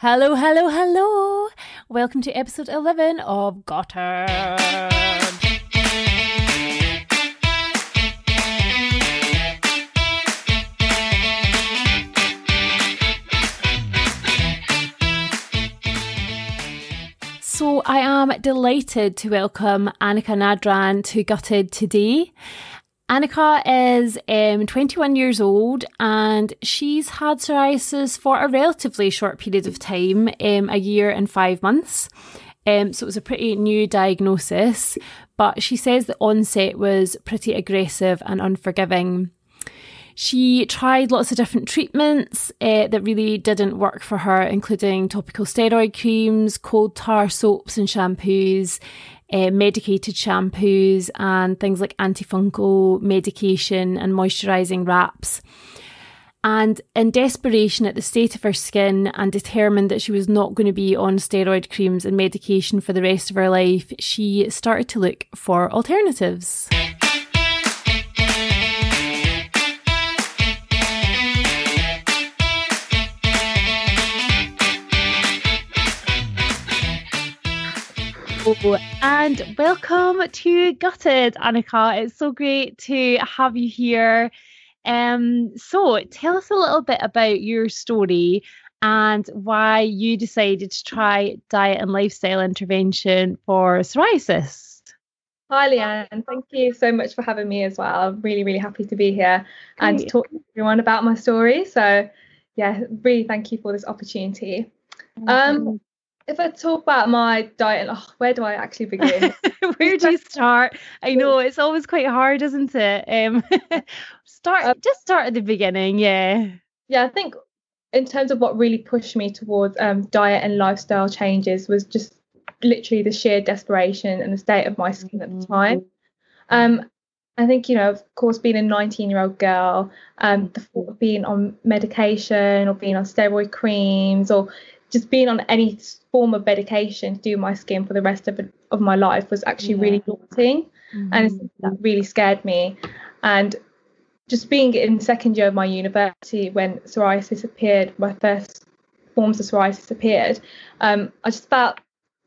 Hello, hello, hello. Welcome to episode 11 of Gutted. So, I am delighted to welcome Annika Nadran to Gutted today. Annika is um, 21 years old and she's had psoriasis for a relatively short period of time, um, a year and five months. Um, so it was a pretty new diagnosis, but she says the onset was pretty aggressive and unforgiving. She tried lots of different treatments uh, that really didn't work for her, including topical steroid creams, coal tar soaps and shampoos, uh, medicated shampoos and things like antifungal medication and moisturising wraps. And in desperation at the state of her skin and determined that she was not going to be on steroid creams and medication for the rest of her life, she started to look for alternatives. And welcome to Gutted, Annika. It's so great to have you here. Um, so, tell us a little bit about your story and why you decided to try diet and lifestyle intervention for psoriasis. Hi, Leanne. Thank you so much for having me as well. I'm really, really happy to be here Great. and to talk to everyone about my story. So, yeah, really thank you for this opportunity. Um, if I talk about my diet, oh, where do I actually begin? where do you start? I know it's always quite hard, isn't it? Um, start um, just start at the beginning, yeah. Yeah, I think in terms of what really pushed me towards um, diet and lifestyle changes was just literally the sheer desperation and the state of my skin at the mm-hmm. time. Um, I think, you know, of course, being a 19 year old girl, um, the thought of being on medication or being on steroid creams or just being on any form of medication to do my skin for the rest of, of my life was actually yeah. really daunting mm-hmm. and that really scared me and just being in second year of my university when psoriasis appeared my first forms of psoriasis appeared um, i just felt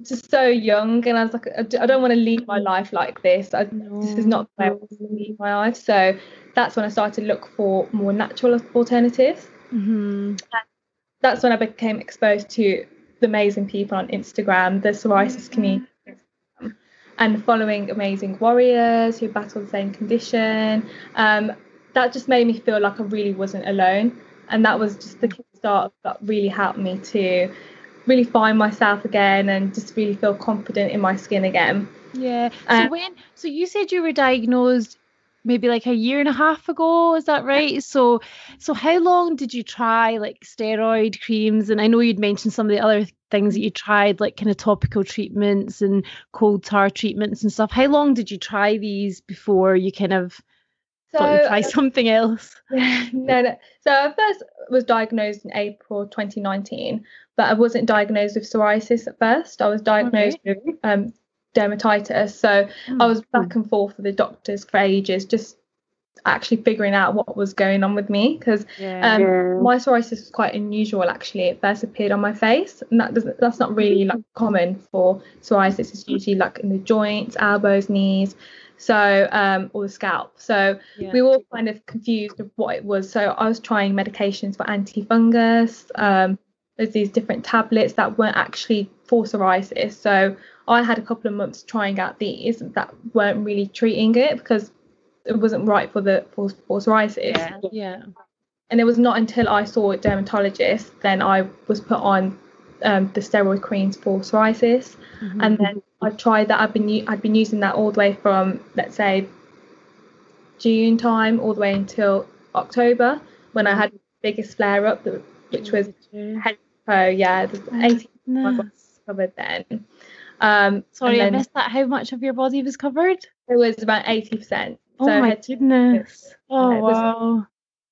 just so young and i was like i don't want to lead my life like this I, no. this is not the way i want to lead my life so that's when i started to look for more natural alternatives mm-hmm that's when I became exposed to the amazing people on Instagram, the psoriasis mm-hmm. community, and following amazing warriors who battle the same condition. Um, that just made me feel like I really wasn't alone. And that was just the start that really helped me to really find myself again and just really feel confident in my skin again. Yeah. So um, when so you said you were diagnosed maybe like a year and a half ago is that right? So so how long did you try like steroid creams? And i know you'd mentioned some of the other things that you tried like kind of topical treatments and coal tar treatments and stuff. How long did you try these before you kind of so, thought you'd try something else? No no. So i first was diagnosed in april 2019 but i wasn't diagnosed with psoriasis at first. I was diagnosed okay. with um, dermatitis. So mm. I was back and forth with the doctors for ages, just actually figuring out what was going on with me because yeah. um, my psoriasis was quite unusual actually it first appeared on my face and that doesn't that's not really like common for psoriasis it's usually like in the joints elbows knees so um or the scalp so yeah. we were all kind of confused of what it was so i was trying medications for antifungus um there's these different tablets that weren't actually for psoriasis so I had a couple of months trying out these that weren't really treating it because it wasn't right for the for, for psoriasis. Yeah. yeah. And it was not until I saw a dermatologist then I was put on um, the steroid creams for psoriasis, mm-hmm. and then I tried that. I've been I'd been using that all the way from let's say June time all the way until October when I had the biggest flare up, which was head oh yeah, the 18 months covered then. Um, Sorry, then, I missed that. How much of your body was covered? It was about 80%. Oh so my goodness. Oh, it wow.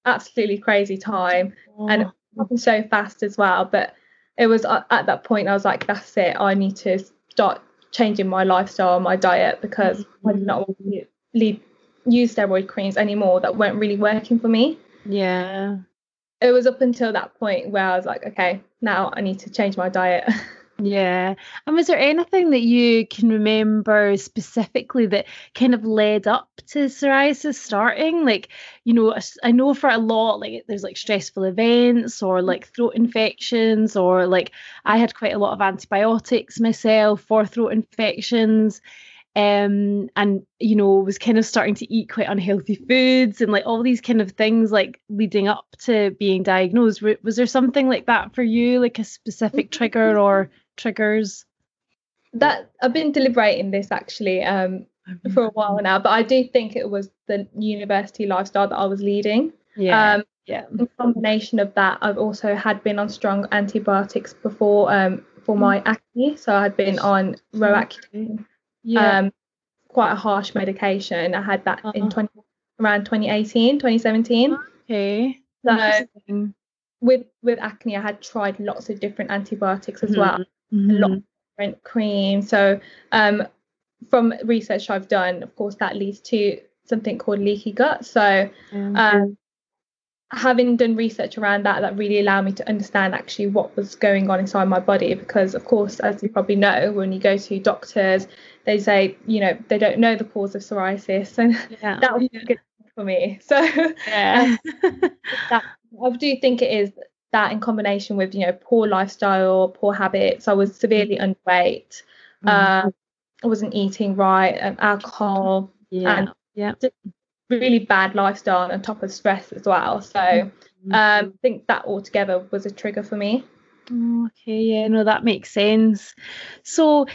absolutely crazy time. Oh. And it happened so fast as well. But it was uh, at that point, I was like, that's it. I need to start changing my lifestyle, my diet, because mm-hmm. I did not want to lead, use steroid creams anymore that weren't really working for me. Yeah. it was up until that point where I was like, okay, now I need to change my diet. Yeah. And was there anything that you can remember specifically that kind of led up to psoriasis starting? Like, you know, I know for a lot, like there's like stressful events or like throat infections, or like I had quite a lot of antibiotics myself for throat infections. Um, and you know, was kind of starting to eat quite unhealthy foods and like all these kind of things like leading up to being diagnosed. Was there something like that for you, like a specific trigger or triggers? That I've been deliberating this actually um, for a while now, but I do think it was the university lifestyle that I was leading. Yeah. Um, yeah. In combination of that, I've also had been on strong antibiotics before um, for mm. my acne. So I had been on Roaccutane, yeah. um, quite a harsh medication. I had that uh-huh. in 20, around 2018, 2017. Okay. So with with acne, I had tried lots of different antibiotics as mm-hmm. well mm-hmm. a lot of different creams. So um, from research I've done, of course, that leads to something called leaky gut. So um, having done research around that, that really allowed me to understand actually what was going on inside my body. Because of course, as you probably know, when you go to doctors, they say you know they don't know the cause of psoriasis, and yeah. that was good for me. So yeah. um, that, I do think it is that in combination with you know poor lifestyle poor habits i was severely mm. underweight mm. um, i wasn't eating right and alcohol yeah and yeah really bad lifestyle on top of stress as well so mm-hmm. um, i think that altogether was a trigger for me okay yeah no that makes sense so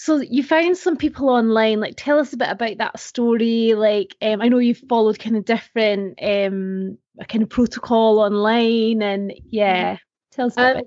so you found some people online like tell us a bit about that story like um, i know you've followed kind of different um kind of protocol online and yeah tell us about um,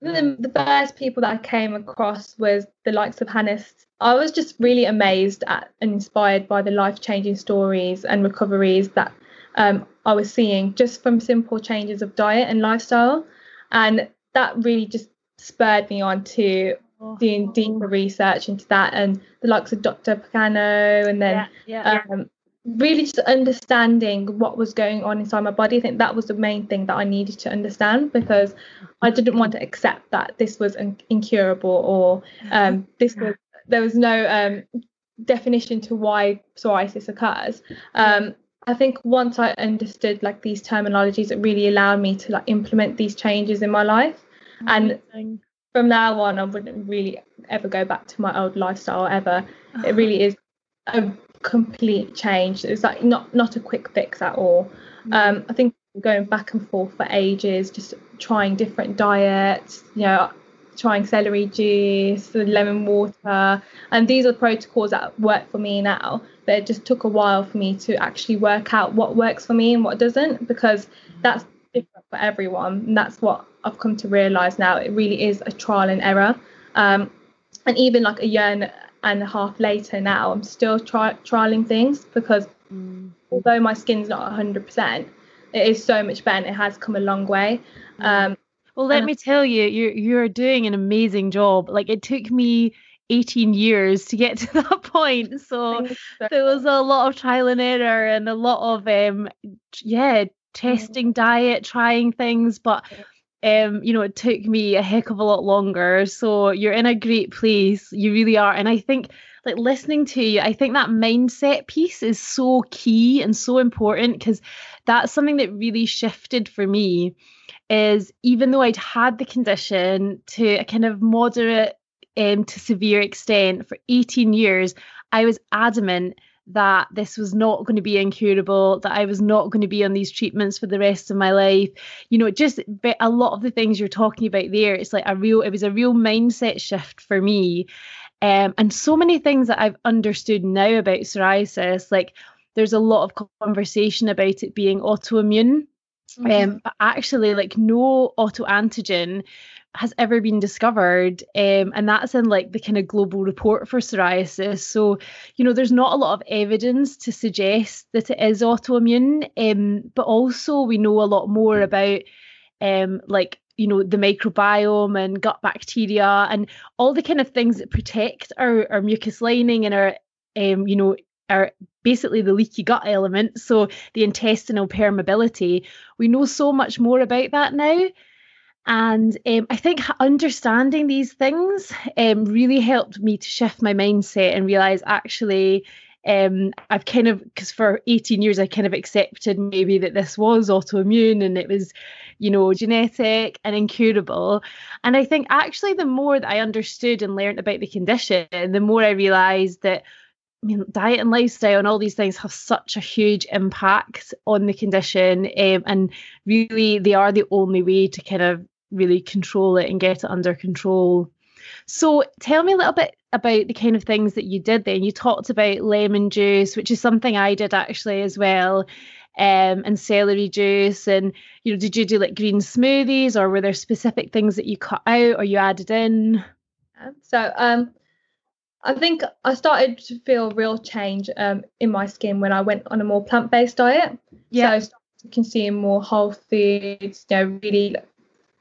the, the first people that i came across was the likes of hannes i was just really amazed at and inspired by the life-changing stories and recoveries that um, i was seeing just from simple changes of diet and lifestyle. And that really just spurred me on to doing deeper research into that and the likes of Dr. Pagano and then yeah, yeah, um, really just understanding what was going on inside my body. I think that was the main thing that I needed to understand because I didn't want to accept that this was incurable or um, this was there was no um, definition to why psoriasis occurs. Um, I think once I understood like these terminologies, it really allowed me to like implement these changes in my life. Amazing. And from now on, I wouldn't really ever go back to my old lifestyle ever. It really is a complete change. It's like not not a quick fix at all. Mm. Um, I think going back and forth for ages, just trying different diets, you know, trying celery juice, lemon water, and these are protocols that work for me now. But it just took a while for me to actually work out what works for me and what doesn't, because that's different for everyone. And that's what I've come to realize now. It really is a trial and error. Um, and even like a year and a half later now, I'm still tri- trialing things because mm. although my skin's not 100%, it is so much better. It has come a long way. Um, well, let me tell you, you're you're doing an amazing job. Like it took me 18 years to get to that point. So there was a lot of trial and error and a lot of um yeah, testing diet, trying things, but um, you know, it took me a heck of a lot longer. So you're in a great place. You really are. And I think like listening to you, I think that mindset piece is so key and so important because that's something that really shifted for me. Is even though I'd had the condition to a kind of moderate um, to severe extent for 18 years, I was adamant that this was not going to be incurable, that I was not going to be on these treatments for the rest of my life. You know, just a lot of the things you're talking about there, it's like a real, it was a real mindset shift for me. Um, and so many things that I've understood now about psoriasis, like there's a lot of conversation about it being autoimmune. Mm-hmm. Um, but actually, like no autoantigen has ever been discovered um, and that's in like the kind of global report for psoriasis so you know there's not a lot of evidence to suggest that it is autoimmune um, but also we know a lot more about um, like you know the microbiome and gut bacteria and all the kind of things that protect our, our mucus lining and our um, you know are basically the leaky gut element, so the intestinal permeability. We know so much more about that now. And um, I think understanding these things um, really helped me to shift my mindset and realize actually um, I've kind of because for 18 years I kind of accepted maybe that this was autoimmune and it was, you know, genetic and incurable. And I think actually the more that I understood and learned about the condition, the more I realized that I mean, diet and lifestyle and all these things have such a huge impact on the condition, um, and really they are the only way to kind of really control it and get it under control. So, tell me a little bit about the kind of things that you did then. You talked about lemon juice, which is something I did actually as well, um, and celery juice. And, you know, did you do like green smoothies or were there specific things that you cut out or you added in? So, um, I think I started to feel real change um, in my skin when I went on a more plant based diet. Yeah. So I started to consume more whole foods, you know, really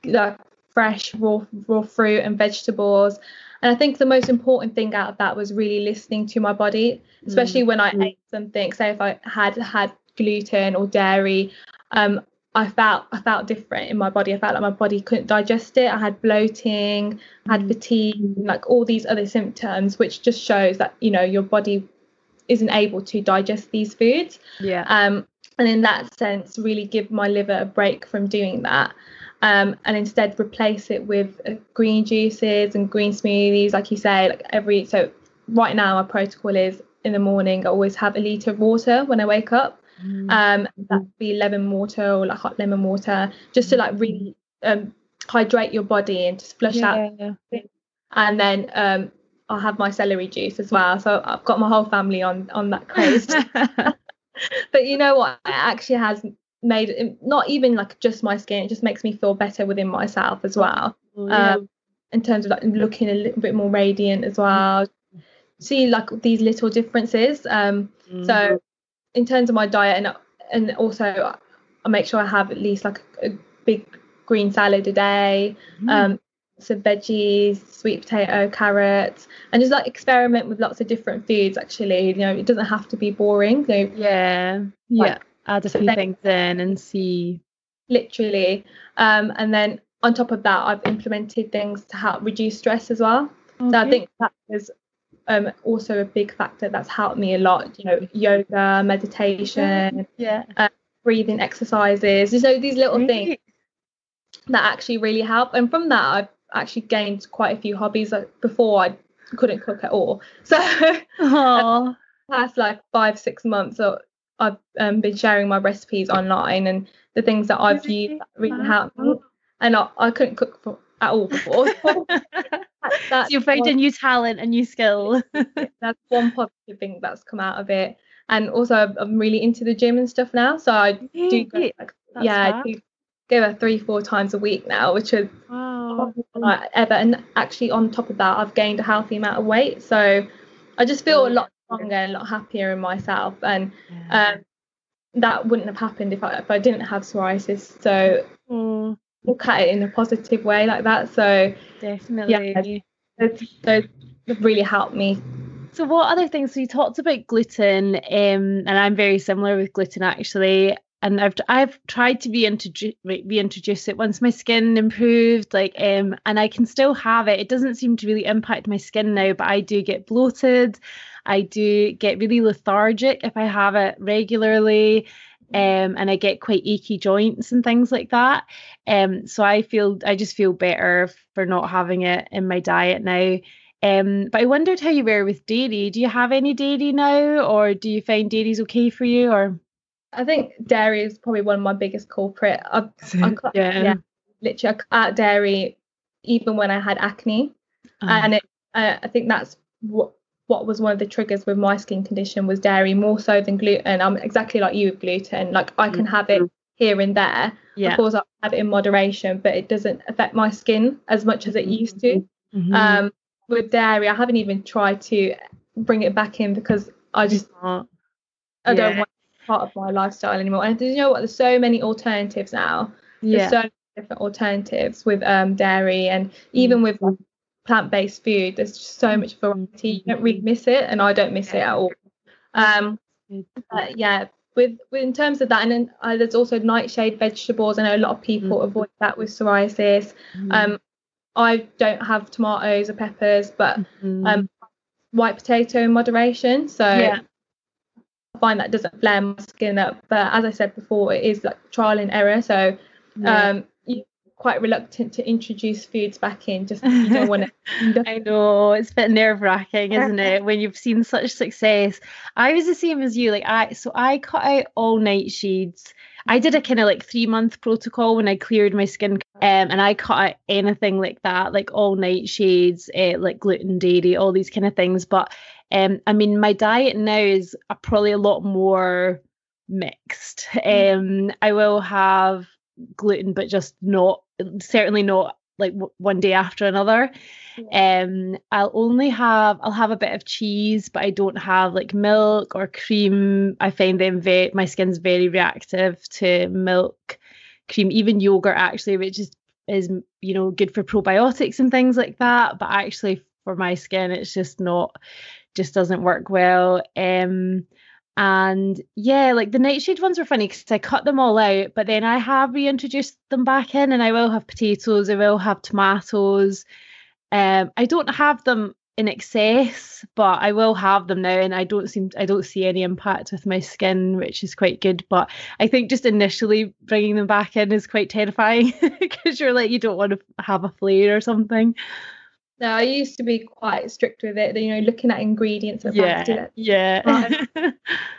like fresh raw raw fruit and vegetables. And I think the most important thing out of that was really listening to my body, especially mm. when I ate something. Say if I had had gluten or dairy, um, I felt I felt different in my body. I felt like my body couldn't digest it. I had bloating, I had mm. fatigue, like all these other symptoms, which just shows that you know your body isn't able to digest these foods. Yeah. Um, and in that sense, really give my liver a break from doing that um, and instead replace it with uh, green juices and green smoothies, like you say, like every so right now my protocol is in the morning I always have a litre of water when I wake up. Mm. Um, that'd be lemon water or like hot lemon water, just to like really um, hydrate your body and just flush yeah, out. And then um, I'll have my celery juice as well. So I've got my whole family on on that craze. but you know what? It actually has made it not even like just my skin it just makes me feel better within myself as well. Oh, yeah. um, in terms of like looking a little bit more radiant as well. See like these little differences um mm. so in terms of my diet and and also I make sure I have at least like a, big green salad a day mm. um some veggies sweet potato carrots and just like experiment with lots of different foods actually. You know it doesn't have to be boring so yeah. Like, yeah add a few things in and see. Literally. Um, and then on top of that, I've implemented things to help reduce stress as well. Okay. So I think that is um, also a big factor that's helped me a lot. You know, yoga, meditation, yeah, uh, breathing exercises. You know, these little really? things that actually really help. And from that, I've actually gained quite a few hobbies. Like before, I couldn't cook at all. So, past like five, six months, or I've um, been sharing my recipes online and the things that I've used that really helped me. And I, I couldn't cook for, at all before. so you found a new talent, a new skill. that's one positive thing that's come out of it. And also, I'm really into the gym and stuff now. So I do go, like, yeah, I do go there three, four times a week now, which is wow. like ever. And actually, on top of that, I've gained a healthy amount of weight. So I just feel a lot stronger and a lot happier in myself. And yeah. um, that wouldn't have happened if I if I didn't have psoriasis. So mm. look at it in a positive way like that. So definitely, yeah, those, those really helped me. So what other things? So you talked about gluten, um, and I'm very similar with gluten actually and I've I've tried to reintroduce reintroduce it once my skin improved, like um, and I can still have it. It doesn't seem to really impact my skin now, but I do get bloated. I do get really lethargic if I have it regularly. Um, and I get quite achy joints and things like that. Um, so I feel I just feel better for not having it in my diet now. Um, but I wondered how you were with dairy. Do you have any dairy now, or do you find dairy's okay for you, or? I think dairy is probably one of my biggest culprit. I, I, yeah. yeah, literally, I cut dairy even when I had acne, oh. and it, uh, I think that's what what was one of the triggers with my skin condition was dairy more so than gluten. I'm exactly like you with gluten. Like I can have it here and there. Yeah. Of course, I have it in moderation, but it doesn't affect my skin as much as it used to. Mm-hmm. Um, with dairy, I haven't even tried to bring it back in because I just I don't want part of my lifestyle anymore. And you know what? There's so many alternatives now. Yeah. There's so many different alternatives with um, dairy and even with like, plant-based food. There's just so much variety. You don't really miss it, and I don't miss it at all. Um, yeah, with, with in terms of that, and then uh, there's also nightshade vegetables. I know a lot of people mm-hmm. avoid that with psoriasis. Mm-hmm. Um, I don't have tomatoes or peppers, but mm-hmm. um, white potato in moderation. So yeah. I find that doesn't flare my skin up. But as I said before, it is like trial and error. So yeah. um, quite reluctant to introduce foods back in. Just you don't want to. I know it's a bit nerve wracking, isn't it? When you've seen such success. I was the same as you. Like I, so I cut out all nightshades I did a kind of like three month protocol when I cleared my skin, um, and I cut out anything like that, like all nightshades, uh, like gluten, dairy, all these kind of things. But um, I mean, my diet now is a, probably a lot more mixed. Mm. Um, I will have gluten, but just not certainly not like w- one day after another. Um, I'll only have I'll have a bit of cheese, but I don't have like milk or cream. I find them very my skin's very reactive to milk, cream, even yogurt actually, which is is you know good for probiotics and things like that. But actually for my skin, it's just not just doesn't work well. Um, and yeah, like the nightshade ones were funny because I cut them all out, but then I have reintroduced them back in, and I will have potatoes, I will have tomatoes. Um, I don't have them in excess, but I will have them now, and I don't seem I don't see any impact with my skin, which is quite good. But I think just initially bringing them back in is quite terrifying because you're like you don't want to have a flare or something. No, I used to be quite strict with it, you know, looking at ingredients and yeah, Yeah.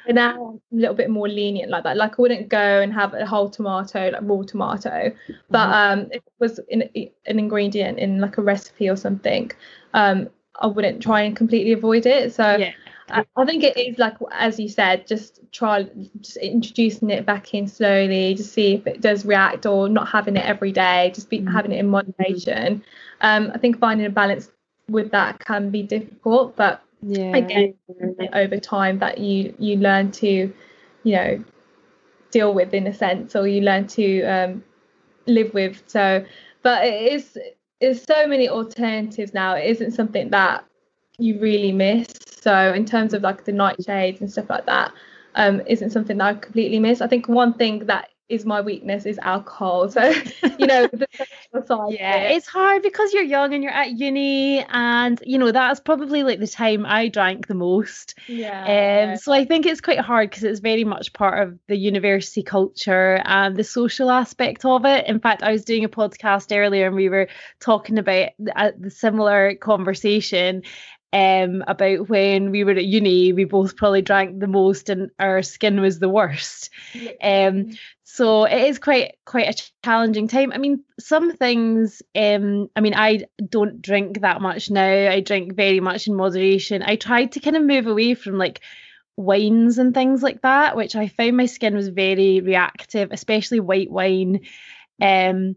but now I'm a little bit more lenient like that. Like I wouldn't go and have a whole tomato, like raw tomato. But mm-hmm. um if it was in, an ingredient in like a recipe or something, um I wouldn't try and completely avoid it. So yeah. I think it is like as you said, just try just introducing it back in slowly, to see if it does react, or not having it every day, just be mm-hmm. having it in moderation. Um, I think finding a balance with that can be difficult, but yeah. again, over time that you you learn to, you know, deal with in a sense, or you learn to um, live with. So, but it is there's so many alternatives now. It isn't something that you really miss. So in terms of like the nightshades and stuff like that, um, isn't something that I completely miss. I think one thing that is my weakness is alcohol. So, you know, yeah, it's hard because you're young and you're at uni, and you know that's probably like the time I drank the most. Yeah. Um, so I think it's quite hard because it's very much part of the university culture and the social aspect of it. In fact, I was doing a podcast earlier and we were talking about uh, the similar conversation um, about when we were at uni, we both probably drank the most and our skin was the worst. Um, so it is quite quite a challenging time. I mean, some things. Um, I mean, I don't drink that much now. I drink very much in moderation. I tried to kind of move away from like wines and things like that, which I found my skin was very reactive, especially white wine. Um,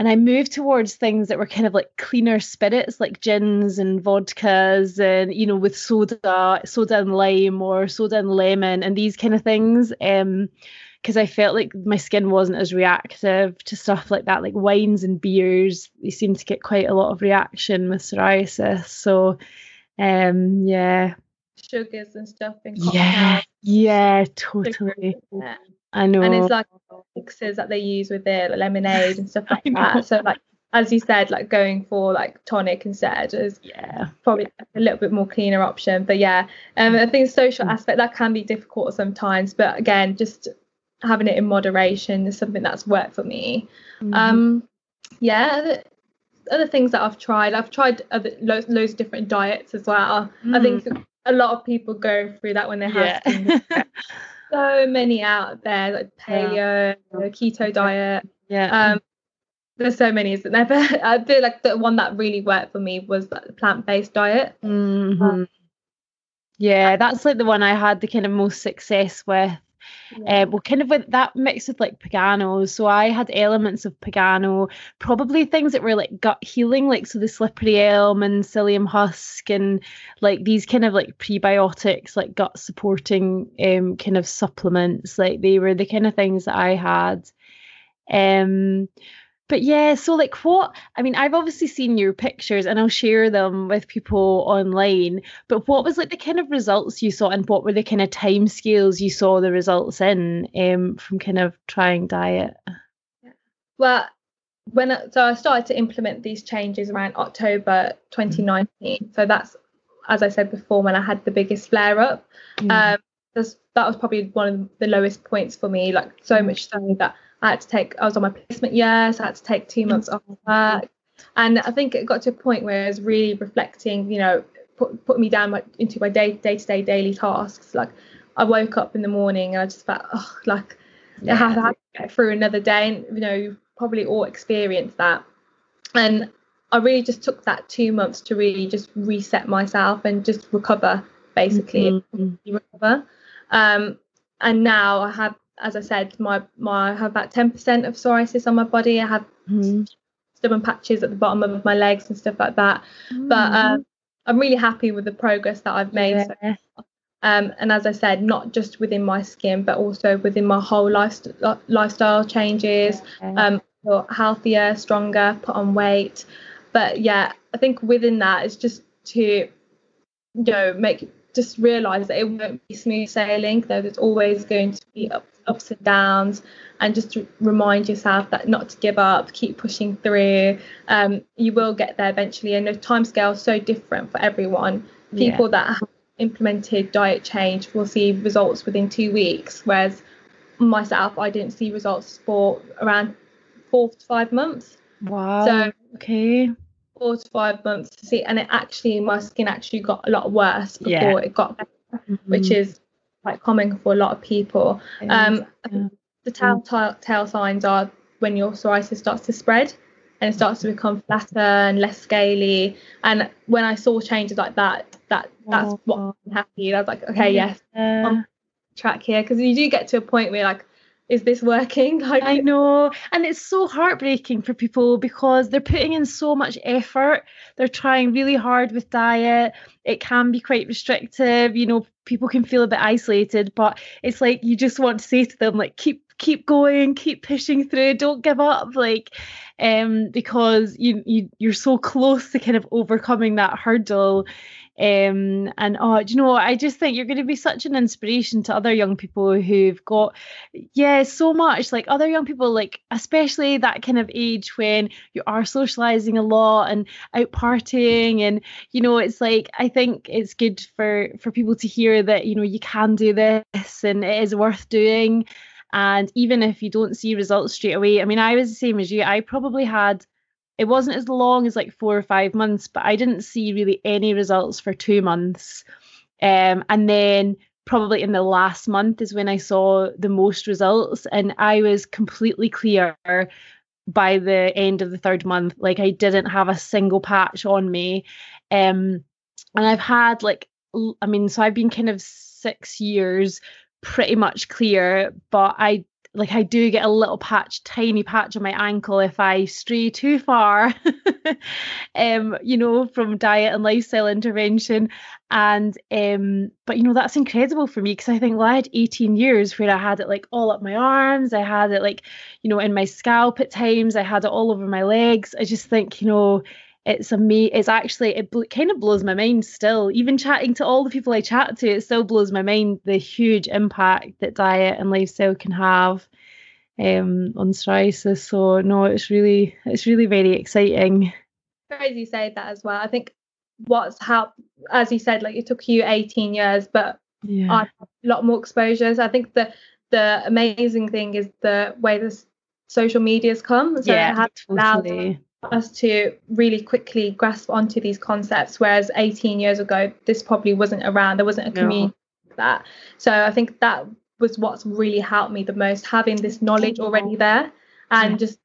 and I moved towards things that were kind of like cleaner spirits, like gins and vodkas, and you know, with soda, soda and lime, or soda and lemon, and these kind of things. Um, because I felt like my skin wasn't as reactive to stuff like that, like wines and beers. They seem to get quite a lot of reaction with psoriasis. So, um, yeah. Sugars and stuff. In yeah, yeah, totally. I know. And it's like mixes that they use with their lemonade and stuff like that. So like as you said, like going for like tonic instead is yeah probably a little bit more cleaner option. But yeah, um, I think social mm. aspect that can be difficult sometimes. But again, just having it in moderation is something that's worked for me. Mm-hmm. Um, yeah, other, other, things that I've tried, I've tried other loads, loads of different diets as well. Mm. I think a lot of people go through that when they have yeah. so many out there, like paleo, yeah. keto diet. Yeah. Um, there's so many, isn't there? But I feel like the one that really worked for me was the plant-based diet. Mm-hmm. Um, yeah, that's like the one I had the kind of most success with. Yeah. Uh, well, kind of with that mix with like Pagano. So I had elements of Pagano, probably things that were like gut healing, like so the slippery elm and psyllium husk, and like these kind of like prebiotics, like gut supporting um kind of supplements. Like they were the kind of things that I had. Um, but yeah, so like what I mean, I've obviously seen your pictures and I'll share them with people online. But what was like the kind of results you saw and what were the kind of time scales you saw the results in um, from kind of trying diet? Well, when I, so I started to implement these changes around October 2019. Mm. So that's as I said before, when I had the biggest flare up. Mm. Um, that was probably one of the lowest points for me. Like so much so that I had to take. I was on my placement year, so I had to take two months off work. And I think it got to a point where I was really reflecting. You know, put put me down my, into my day day to day daily tasks. Like I woke up in the morning and I just felt oh, like yeah. I have to get through another day. And you know, you probably all experienced that. And I really just took that two months to really just reset myself and just recover, basically mm-hmm. recover. Um, and now I have, as I said, my my I have about ten percent of psoriasis on my body. I have mm-hmm. stubborn patches at the bottom of my legs and stuff like that. Mm-hmm. But um, I'm really happy with the progress that I've made. Yeah. So um, and as I said, not just within my skin, but also within my whole life, lifestyle changes, yeah. um, healthier, stronger, put on weight. But yeah, I think within that is just to, you know, make just realize that it won't be smooth sailing though there's always going to be ups, ups and downs and just remind yourself that not to give up keep pushing through um, you will get there eventually and the time scale is so different for everyone people yeah. that have implemented diet change will see results within two weeks whereas myself i didn't see results for around four to five months wow so okay four to five months to see, and it actually my skin actually got a lot worse before yeah. it got better, mm-hmm. which is quite common for a lot of people. Um, yeah. the telltale tell signs are when your psoriasis starts to spread and it starts to become flatter and less scaly. And when I saw changes like that, that that's oh. what I'm happy. I was like, okay, yes, yeah. I'm track here because you do get to a point where like is this working? Like, I know. And it's so heartbreaking for people because they're putting in so much effort. They're trying really hard with diet. It can be quite restrictive. You know, people can feel a bit isolated, but it's like you just want to say to them, like, keep keep going, keep pushing through, don't give up. Like, um, because you you you're so close to kind of overcoming that hurdle. Um, and oh, do you know, I just think you're going to be such an inspiration to other young people who've got, yeah, so much like other young people, like especially that kind of age when you are socializing a lot and out partying, and you know, it's like I think it's good for for people to hear that you know you can do this and it is worth doing. And even if you don't see results straight away, I mean, I was the same as you. I probably had it wasn't as long as like four or five months, but I didn't see really any results for two months. Um, and then probably in the last month is when I saw the most results, and I was completely clear by the end of the third month. Like I didn't have a single patch on me. Um, and I've had like, I mean, so I've been kind of six years pretty much clear, but I like I do get a little patch, tiny patch on my ankle if I stray too far, um, you know, from diet and lifestyle intervention. And um, but you know, that's incredible for me because I think well, I had 18 years where I had it like all up my arms, I had it like, you know, in my scalp at times, I had it all over my legs. I just think, you know, it's amazing. It's actually it bl- kind of blows my mind still. Even chatting to all the people I chat to, it still blows my mind the huge impact that diet and lifestyle can have um, on psoriasis. So no, it's really it's really very exciting. Crazy you say that as well. I think what's helped, as you said, like it took you 18 years, but yeah. I a lot more exposures. I think the the amazing thing is the way this social media's come. So yeah, it has totally. Us to really quickly grasp onto these concepts whereas 18 years ago this probably wasn't around there wasn't a community no. that so i think that was what's really helped me the most having this knowledge already there and yeah. just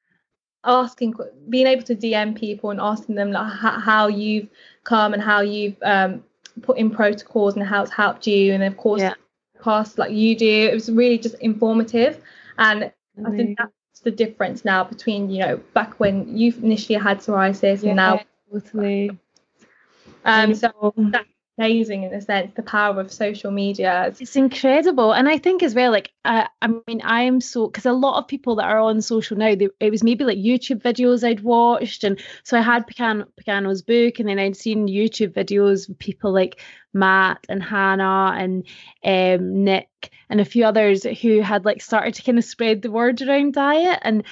asking being able to dm people and asking them like how you've come and how you've um, put in protocols and how it's helped you and of course yeah. past like you do it was really just informative and i think that the difference now between you know back when you initially had psoriasis yeah, and now totally. Um so that, amazing in a sense the power of social media. It's incredible. And i think as well like uh, i mean i'm so because a lot of people that are on social now they, it was maybe like youtube videos i'd watched. And so i had Pagano, Pagano's book and then i'd seen youtube videos people like matt and hannah and um, nick and a few others who had like started to kind of spread the word around diet. And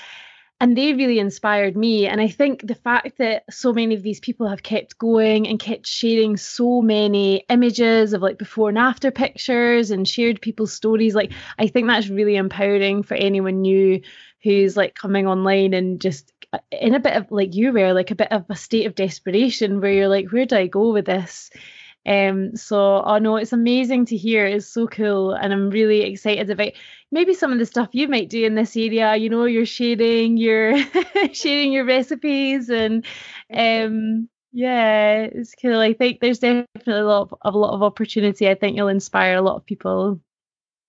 and they really inspired me. And i think the fact that so many of these people have kept going and kept sharing so many images of like before and after pictures and shared people's stories like i think that's really empowering for anyone new who's like coming online and just uh, in a bit of like you were like a bit of a state of desperation where you're like where do i go with this um, so I oh know it's amazing to hear. It's so cool, and I'm really excited about maybe some of the stuff you might do in this area. You know, you're sharing your sharing your recipes, and um, yeah, it's cool. I think there's definitely a lot of a lot of opportunity. I think you'll inspire a lot of people.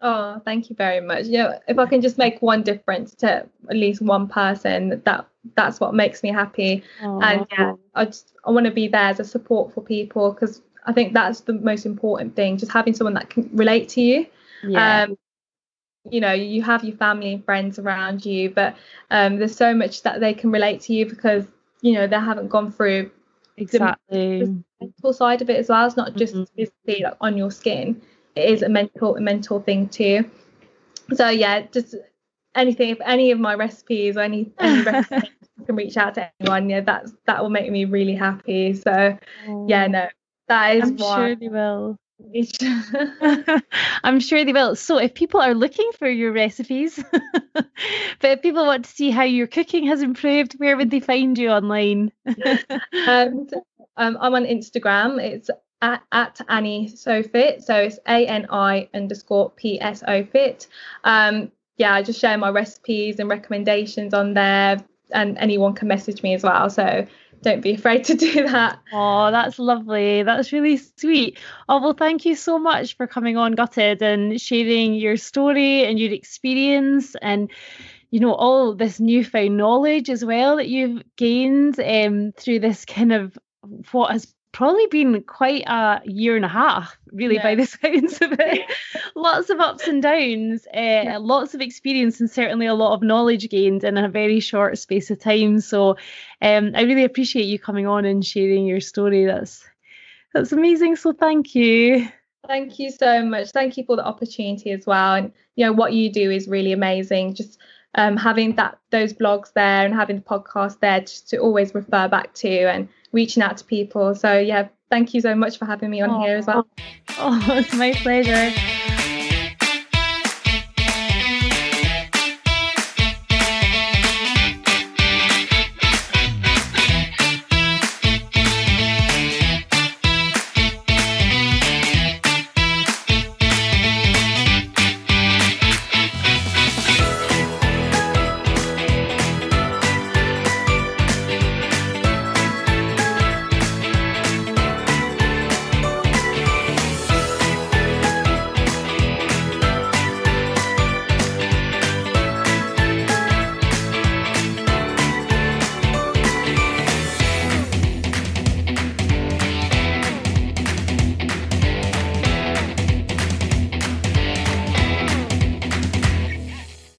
Oh, thank you very much. You know, if I can just make one difference to at least one person, that that's what makes me happy. Aww. And yeah, I just I want to be there as a support for people because I think that's the most important thing, just having someone that can relate to you. Yeah. Um, you know, you have your family and friends around you, but um, there's so much that they can relate to you because, you know, they haven't gone through exactly the mental side of it as well. It's not just mm-hmm. physically like on your skin. It is a mental a mental thing too. So yeah, just anything if any of my recipes or any, any recipes can reach out to anyone, yeah, that's that will make me really happy. So yeah, no, that is I'm sure they will. I'm sure they will. So, if people are looking for your recipes, but if people want to see how your cooking has improved, where would they find you online? and, um, I'm on Instagram. It's at, at Ani Sofit. So it's A N I underscore P S O Fit. Um, yeah, I just share my recipes and recommendations on there, and anyone can message me as well. So don't be afraid to do that. Oh, that's lovely. That's really sweet. Oh, well, thank you so much for coming on Gutted and sharing your story and your experience and you know all this newfound knowledge as well that you've gained um, through this kind of what has probably been quite a year and a half, really, yeah. by the sounds of it. lots of ups and downs, uh, yeah. lots of experience, and certainly a lot of knowledge gained in a very short space of time. So, um, I really appreciate you coming on and sharing your story. That's that's amazing. So, thank you. Thank you so much. Thank you for the opportunity as well. And you know what you do is really amazing. Just um, having that those blogs there and having the podcast there just to always refer back to and reaching out to people. So yeah, thank you so much for having me on here as well. Oh, it's my pleasure.